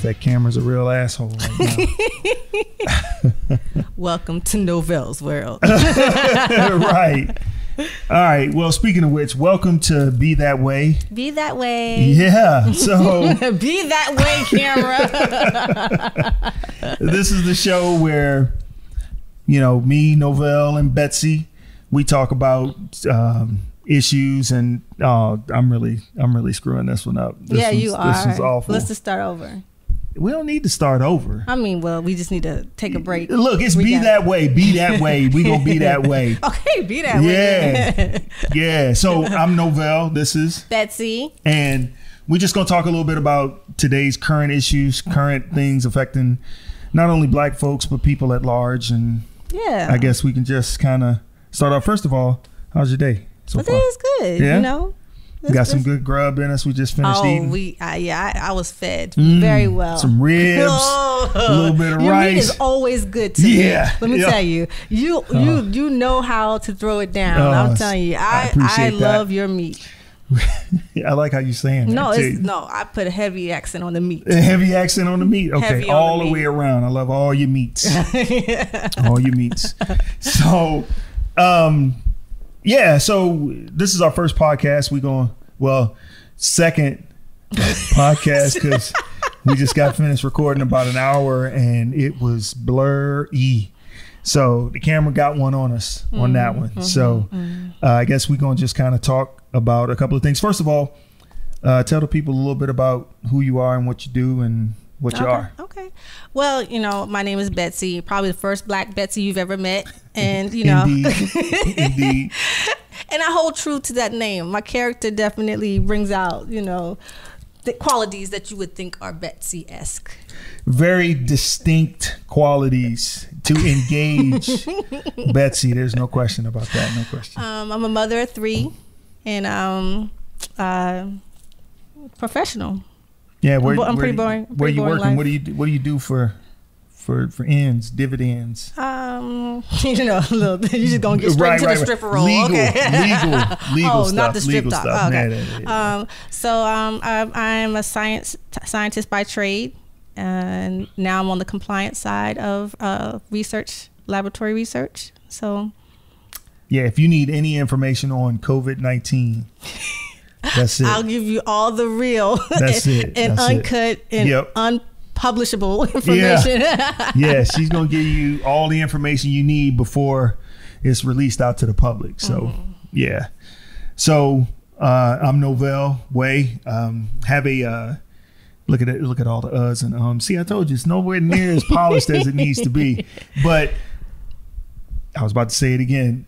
honest, that camera's a real asshole right now. Welcome to Novelle's world. right. All right. Well, speaking of which, welcome to Be That Way. Be that way. Yeah. So Be that way, camera. this is the show where, you know, me, Novell, and Betsy, we talk about um, issues, and uh, I'm really, I'm really screwing this one up. This yeah, you are. This is awful. Let's just start over. We don't need to start over. I mean, well, we just need to take a break. Look, it's We be that way. Be that way. We gonna be that way. Okay, be that way. Yeah. Yeah. So I'm Novell. This is. Betsy. And we're just going to talk a little bit about today's current issues, current things affecting not only black folks, but people at large. And Yeah. I guess we can just kind of start off. First of all, how's your day so But far? is good. Yeah? You know. Got some good grub in us. We just finished Oh, eating. we uh, yeah, I, I was fed Mm, very well. Some ribs, Oh, a little bit of your rice. meat is always good to me. Yeah, Let me yeah. tell you, you you you know how to throw it down. Oh, I'm telling you, I I I, love your meat. I like how you saying. No, it's no. I put a heavy accent on the meat. A heavy accent on the meat. Okay, Heavy all the the, way around. I love all your meats. all your meats. So, um, yeah. So this is our first podcast. We going well, second podcast because we just got finished recording about an hour and it was blurry. So the camera got one on us on that Mm-hmm, one. So uh, I guess we're gonna just kind of talk about a couple of things. First of all, uh, tell the people a little bit about who you are and what you do and what you okay. are. Okay. Well, you know, my name is Betsy. Probably the first black Betsy you've ever met, and you know, Indeed, indeed. and I hold true to that name. My character definitely brings out, you know, the qualities that you would think are Betsy esque. Very distinct qualities to engage Betsy. There's no question about that. No question. Um, I'm a mother of three, and um, uh, professional. Yeah, where, I'm where pretty do- boring- Where pretty you boring working? life. What do you do, What do you do for for for ends, dividends? Um, you know, a little, you just gonna get straight Right, into right, the right. stripper role. Legal, okay. legal, legal oh, stuff, not the strip talk. stuff. Okay. Yeah, yeah, yeah. Um, so um, I'm, I'm a science t- scientist by trade, and now I'm on the compliance side of uh, research, laboratory research. So Yeah, if you need any information on COVID nineteen, that's it. I'll give you all the real That's and, it. and That's it. uncut and Yep. Unpublishable information. yeah, she's gonna give you all the information you need before it's released out to the public. So Mm-hmm. yeah. So uh, I'm Novell Way. Um, have a uh, look at it. Look at all the uhs and ums. See, I told you it's nowhere near as polished as it needs to be. But I was about to say it again.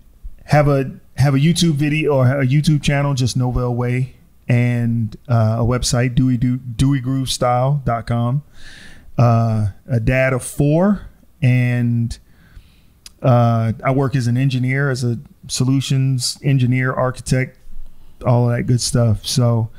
Have a have a YouTube video or a YouTube channel, just Novell Way, and uh, a website, Dewey Do DeweyGrooveStyle.com. Uh, a dad of four, and uh, I work as an engineer, as a solutions engineer, architect, all of that good stuff. So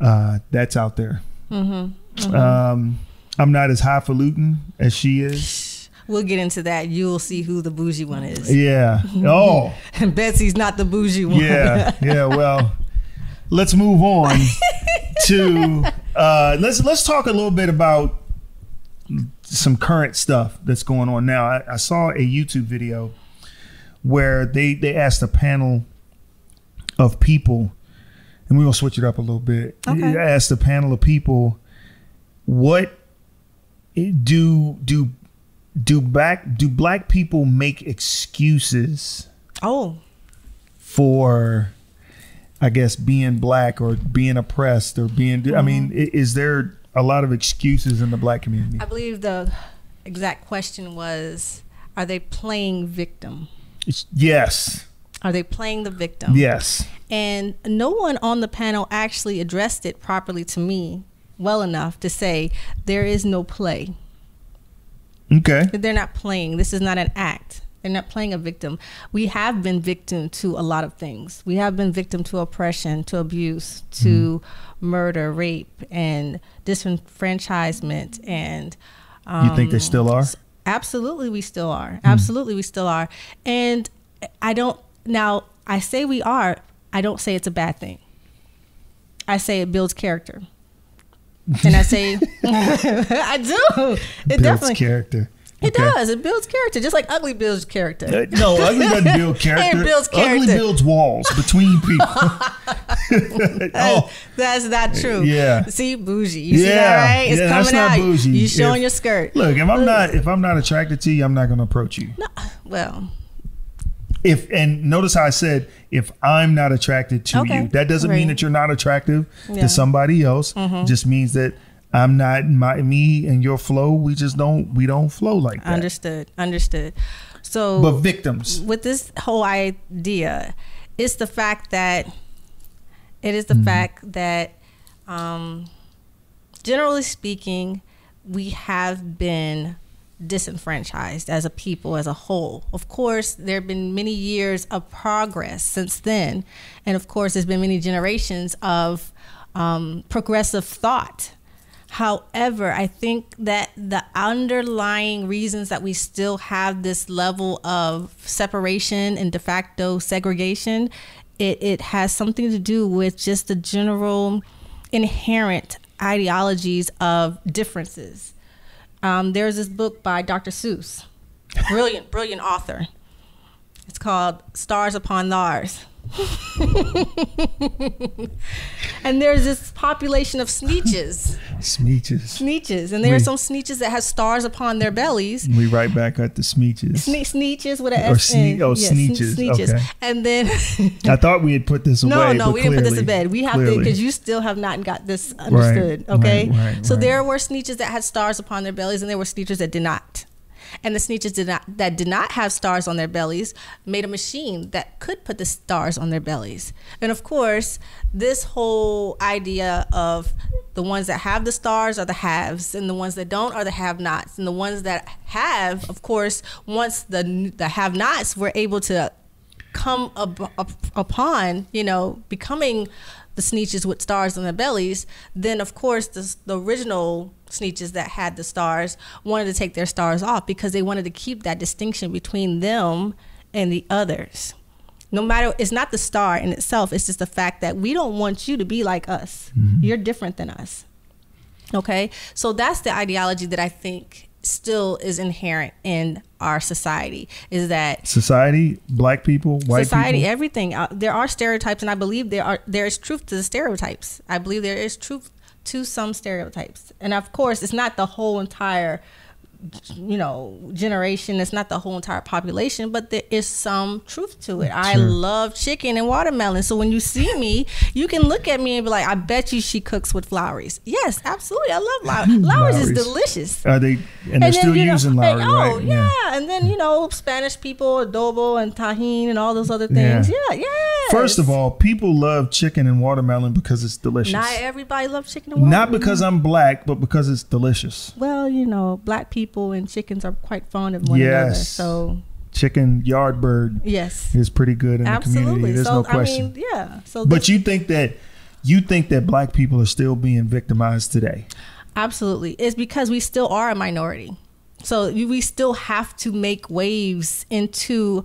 uh, that's out there. Mm-hmm. Um, I'm not as highfalutin as she is. We'll get into that. You'll see who the bougie one is. Yeah. Oh. And Betsy's not the bougie one. Yeah, yeah. Well, let's move on to uh, let's let's talk a little bit about some current stuff that's going on now. I, I saw a YouTube video where they they asked a panel of people, and we're gonna switch it up a little bit. Okay. They asked a panel of people, what do do do black do black people make excuses Oh, for I guess being black or being oppressed or being I mean Mm-hmm. i- is there a lot of excuses in the black community? I believe the exact question was Are they playing victim? Yes. Are they playing the victim? Yes. And no one on the panel actually addressed it properly to me well enough to say there is no play. Okay. they're not playing. This is not an act. They're not playing a victim. We have been victim to a lot of things. We have been victim to oppression, to abuse, to murder, rape, and disenfranchisement. And um, You think they still are? Absolutely, we still are. Absolutely, we still are. And I don't, now, I say we are, I don't say it's a bad thing. I say it builds character. and I say, I do. It Builds definitely character. It Okay. does. It builds character, just like ugly builds character. Uh, no, ugly doesn't build character. builds Ugly builds walls between people. oh, That's not true. Yeah. See, bougie. You see Yeah. that, right? It's Yeah, that's coming not out. bougie. You showing If- your skirt. look, if I'm not if I'm not attracted to you, I'm not going to approach you. No, well, If and notice how I said if I'm not attracted to Okay. you, that doesn't mean that you're not attractive Yeah. Mm-hmm. to somebody else. Just means that I'm not my me and your flow. We just don't we don't flow like that. understood. Understood. So, But victims. with this whole idea, it's the fact that it is the Mm-hmm. fact that, um, generally speaking, we have been disenfranchised as a people as a whole. Of course, there have been many years of progress since then, and of course, there's been many generations of um, progressive thought. However, I think that the underlying reasons that we still have this level of separation and de facto segregation, it, it has something to do with just the general inherent ideologies of differences. Um, there's this book by Dr. Seuss, brilliant, brilliant author. It's called Stars Upon Thars. And there's this population of sneetches, sneetches. sneetches, and there are some sneetches that have stars upon their bellies. We right back at the smeeches. Sne- sneetches with an Or S. sne- oh, yes, sne- sneetches, okay. And then I thought we had put this away. no, no, we didn't put this to bed. We have to because you still have not got this understood. right, okay, right, so right. there were sneetches that had stars upon their bellies, and there were sneetches that did not. And the sneetches did not that did not have stars on their bellies made a machine that could put the stars on their bellies. And of course, this whole idea of the ones that have the stars are the haves, and the ones that don't are the have-nots. And the ones that have, of course, once the the have-nots were able to come up, up, upon, you know, becoming the sneetches with stars on their bellies, then of course the, the original sneetches that had the stars wanted to take their stars off because they wanted to keep that distinction between them and the others. No matter, it's not the star in itself, it's just the fact that we don't want you to be like us. Mm-hmm. You're different than us. Okay? So that's the ideology that I think still is inherent in our society is that Society, black people, white society people. everything. Uh, there are stereotypes and i believe there are there is truth to the stereotypes. I believe there is truth to some stereotypes. And of course it's not the whole entire you know generation it's not the whole entire population but there is some truth to it i Sure. love chicken and watermelon so when you see me you can look at me and be like i bet you she cooks with flowers yes absolutely i love flowers flowers is delicious Are they? And they're still you know, using Lowry, oh right? yeah. and then you know Spanish people, adobo and tahine and all those other things. Yeah, yeah. First of all, people love chicken and watermelon because it's delicious. not everybody loves chicken and watermelon. Not because I'm black, but because it's delicious. well, you know, black people and chickens are quite fond of one another. So Chicken yard bird yes, is pretty good in the community. There's so no question. I mean, yeah. So but this- you think that you think that black people are still being victimized today? Absolutely. It's because we still are a minority. So we still have to make waves into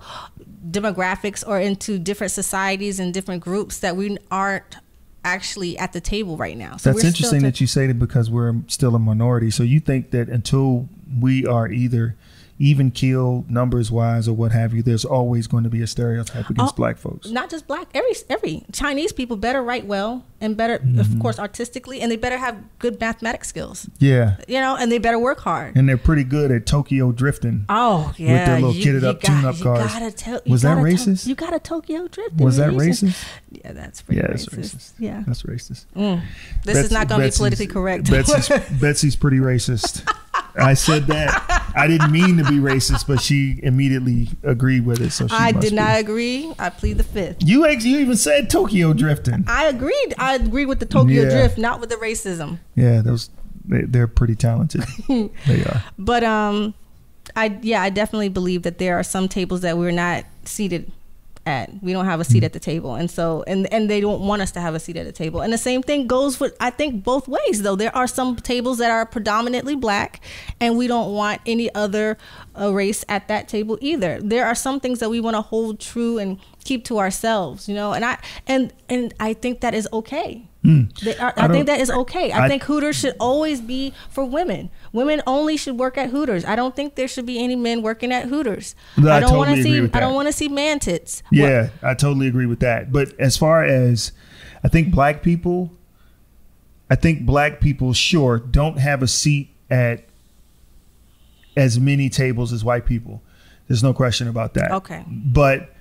demographics or into different societies and different groups that we aren't actually at the table right now. So That's interesting to- that you say that because we're still a minority. So you think that until we are either even killed numbers wise or what have you, there's always going to be a stereotype against Oh, black folks. not just black every every chinese people better write well and better Mm-hmm. of course artistically and they better have good mathematic skills Yeah. you know and they better work hard And they're pretty good at Tokyo drifting. oh yeah with their little kitted up tune-up you cars. gotta tell, you Was that gotta to- racist? you got a tokyo drift Was that reason. racist? yeah that's pretty Yeah, racist. racist. yeah That's racist. Mm. this Betsy- is not going to be politically correct Betsy's, Betsy's pretty racist. I said that. I didn't mean to be racist, but she immediately agreed with it. So she i did be. not agree i plead the fifth You ex- you even said Tokyo drifting. i agreed i agree with the tokyo Yeah. drift not with the racism Yeah, those they, they're pretty talented. they are. But um, I yeah, I definitely believe that there are some tables that we're not seated at. We don't have a seat at the table, and so and and they don't want us to have a seat at the table. And the same thing goes with I think both ways though. There are some tables that are predominantly black, and we don't want any other uh, race at that table either. There are some things that we want to hold true and keep to ourselves, you know. And I and and I think that is okay. Hmm. They are, I, I think that is okay. I, I- think Hooters should always be for women. Women only should work at Hooters. I don't think there should be any men working at Hooters. No, I I don't want to see. I don't want to see man tits. Yeah, I totally agree with that. But as far as I think black people, I think black people sure don't have a seat at as many tables as white people. There's no question about that. Okay. But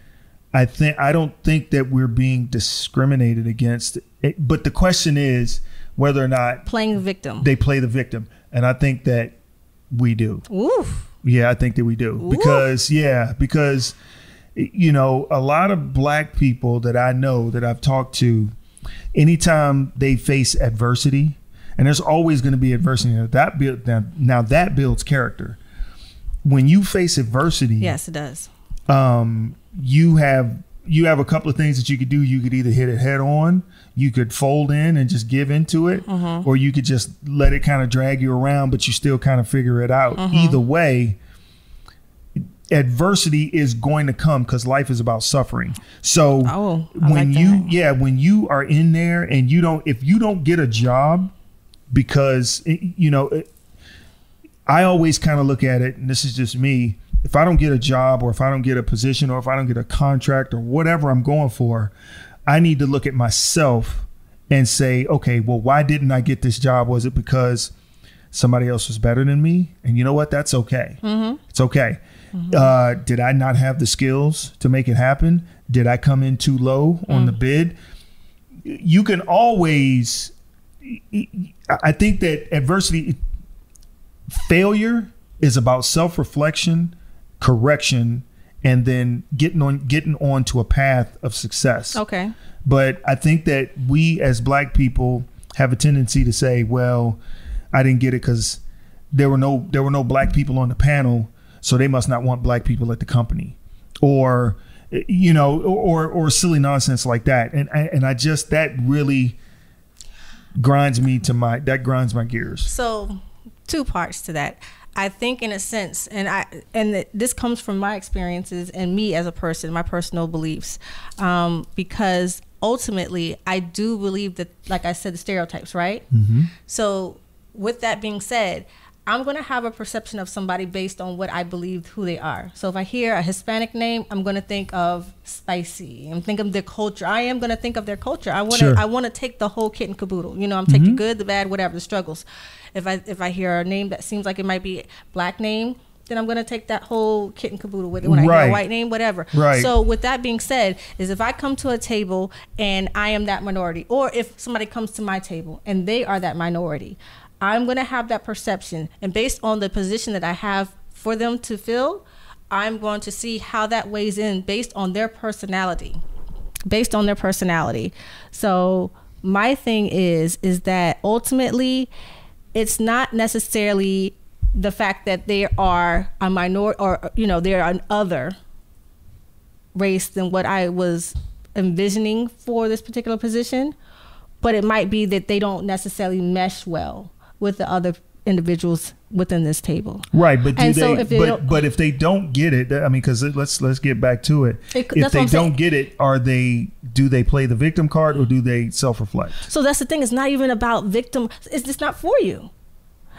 I think I don't think that we're being discriminated against. It, but the question is whether or not Playing victim. they play the victim, and I think that we do. Oof. Yeah, I think that we do because yeah, because you know a lot of black people that I know that I've talked to, anytime they face adversity, and there's always going to be adversity. Now, that build now, now that builds character. When you face adversity, Yes, it does. um, you have you have a couple of things that you could do. You could either hit it head on, you could fold in and just give into it, mm-hmm. or you could just let it kind of drag you around, but you still kind of figure it out. Mm-hmm. Either way, adversity is going to come because life is about suffering. So Oh, when like you that. yeah, when you are in there and you don't if you don't get a job because eh, you know eh, I always kind of look at it, and this is just me. If I don't get a job, or if I don't get a position, or if I don't get a contract, or whatever I'm going for, I need to look at myself and say, okay, well, why didn't I get this job? Was it because somebody else was better than me? And you know what? That's okay. Mm-hmm. It's okay. Mm-hmm. Uh, did I not have the skills to make it happen? Did I come in too low on the mm. bid? You can always. I think that adversity failure is about self-reflection correction and then getting on getting on to a path of success Okay. but i think that we as black people have a tendency to say well i didn't get it because there were no there were no black people on the panel so they must not want black people at the company or you know or or silly nonsense like that and and i just that really grinds me to my that grinds my gears So, two parts to that. I think, in a sense, and I and th- this comes from my experiences and me as a person, my personal beliefs, um, because ultimately, I do believe that, like I said, the stereotypes, right? So, with that being said, I'm going to have a perception of somebody based on what I believe who they are. So if I hear a Hispanic name, I'm going to think of spicy. I'm think of their culture. I am going to think of their culture. I want to Sure. I want to take the whole kit and caboodle. You know, I'm taking the good, the bad, whatever the struggles. If I if I hear a name that seems like it might be black name, then I'm going to take that whole kit and caboodle with it. When I hear a white name, whatever. Right. So with that being said, is if I come to a table and I am that minority, or if somebody comes to my table and they are that minority, I'm going to have that perception. And based on the position that I have for them to fill, I'm going to see how that weighs in based on their personality. Based on their personality. So my thing is is that ultimately it's not necessarily the fact that they are a minority or you know they're an other race than what I was envisioning for this particular position, but it might be that they don't necessarily mesh well with the other individuals within this table. Right, but do And they? so if they but but if they don't get it, I mean, because let's let's get back to it. It- if they I'm saying. don't get it, are they? Do they play the victim card or do they self reflect? So that's the thing. It's not even about victim. It's just not for you.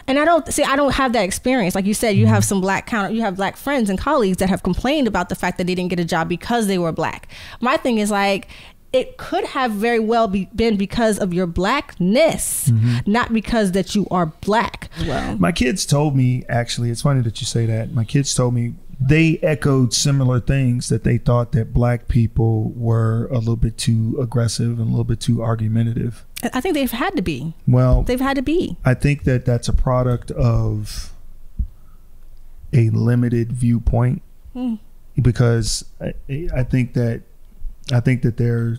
And I don't see. I don't have that experience. Like you said, you have mm-hmm. some black counter. You have black friends and colleagues that have complained about the fact that they didn't get a job because they were black. My thing is like. It could have very well be, been because of your blackness, not because that you are black. Well, My kids told me actually. It's funny that you say that. My kids told me they echoed similar things that they thought that black people were a little bit too aggressive and a little bit too argumentative. I think they've had to be. Well, They've had to be. I think that that's a product of a limited viewpoint Hmm. because I, I think that I think that they're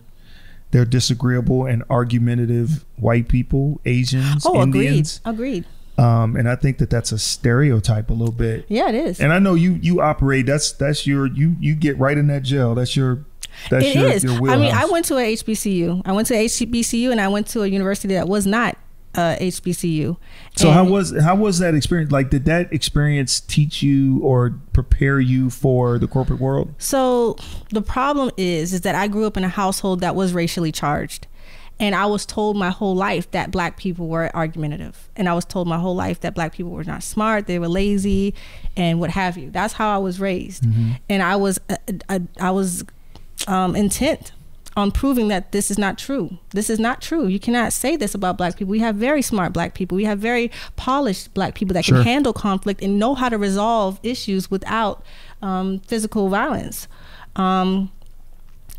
they're disagreeable and argumentative white people, Asians, Oh, Indians, agreed. Agreed. um, and I think that that's a stereotype a little bit. Yeah, it is. And I know you you operate. That's that's your you you get right in that jail. That's your that's It your, is. your I mean, I went to a HBCU. I went to HBCU, and I went to a university that was not uh, HBCU. So And how was how was that experience? Like, did that experience teach you or prepare you for the corporate world? So the problem is, is that I grew up in a household that was racially charged, And I was told my whole life that black people were argumentative. And I was told my whole life that black people were not smart, they were lazy, and what have you. That's how I was raised. Mm-hmm. And I was, uh, uh, I was um, intent on proving that this is not true. This is not true. You cannot say this about black people. We have very smart black people. We have very polished black people that Sure. can handle conflict and know how to resolve issues without um, physical violence. Um,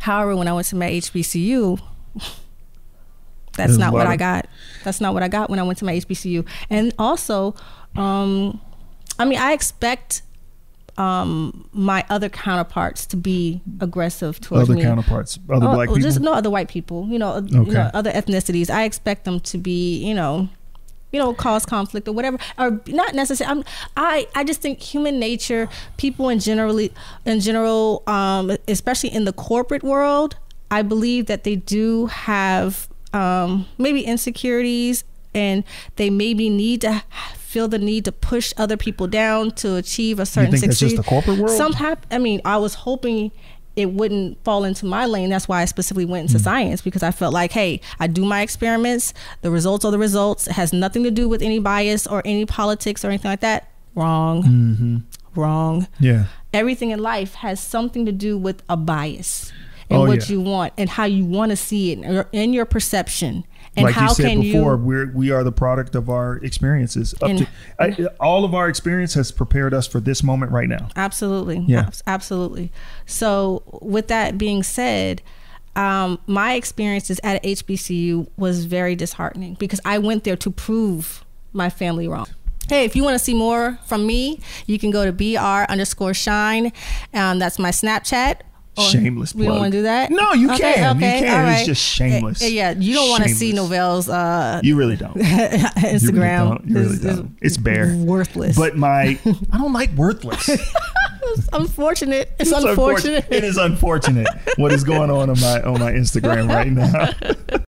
however, when I went to my HBCU, that's There's not what I got. That's not what I got when I went to my HBCU. And also, um, I mean, I expect um, my other counterparts to be aggressive towards Other me. counterparts, other Oh, black people. Just no other white people. You know, uh, you Okay. know, other ethnicities. I expect them to be, you know, you know, cause conflict or whatever, or not necessarily. I'm, I I just think human nature, people in generally, in general, um, especially in the corporate world, I believe that they do have um, maybe insecurities, and they maybe need to feel the need to push other people down to achieve a certain think that's just the corporate world? Some hap- I mean, I was hoping it wouldn't fall into my lane. That's why I specifically went into science because I felt like, hey, I do my experiments. The results are the results. It has nothing to do with any bias or any politics or anything like that. Wrong. Mm-hmm. Wrong. Yeah. Everything in life has something to do with a bias and Oh, what yeah. you want and how you want to see it in your perception. And like how you said can before, you we're we are the product of our experiences. Up to I, all of our experience has prepared us for this moment right now. Absolutely. Yeah. Absolutely. So, with that being said, um, my experiences at HBCU was very disheartening because I went there to prove my family wrong. Hey, if you want to see more from me, you can go to br underscore shine. Um, that's my Snapchat. Or- Shameless We don't want to do that. No, you can. You can. all It's just shameless. Uh, yeah, you don't want to see. Novelle's uh, You really don't. Instagram. don't. You really It's- it's don't. It's bare. worthless. But my I don't like worthless. It's it's unfortunate. It's, unfortunate. It is unfortunate what is going on on my on my Instagram right now.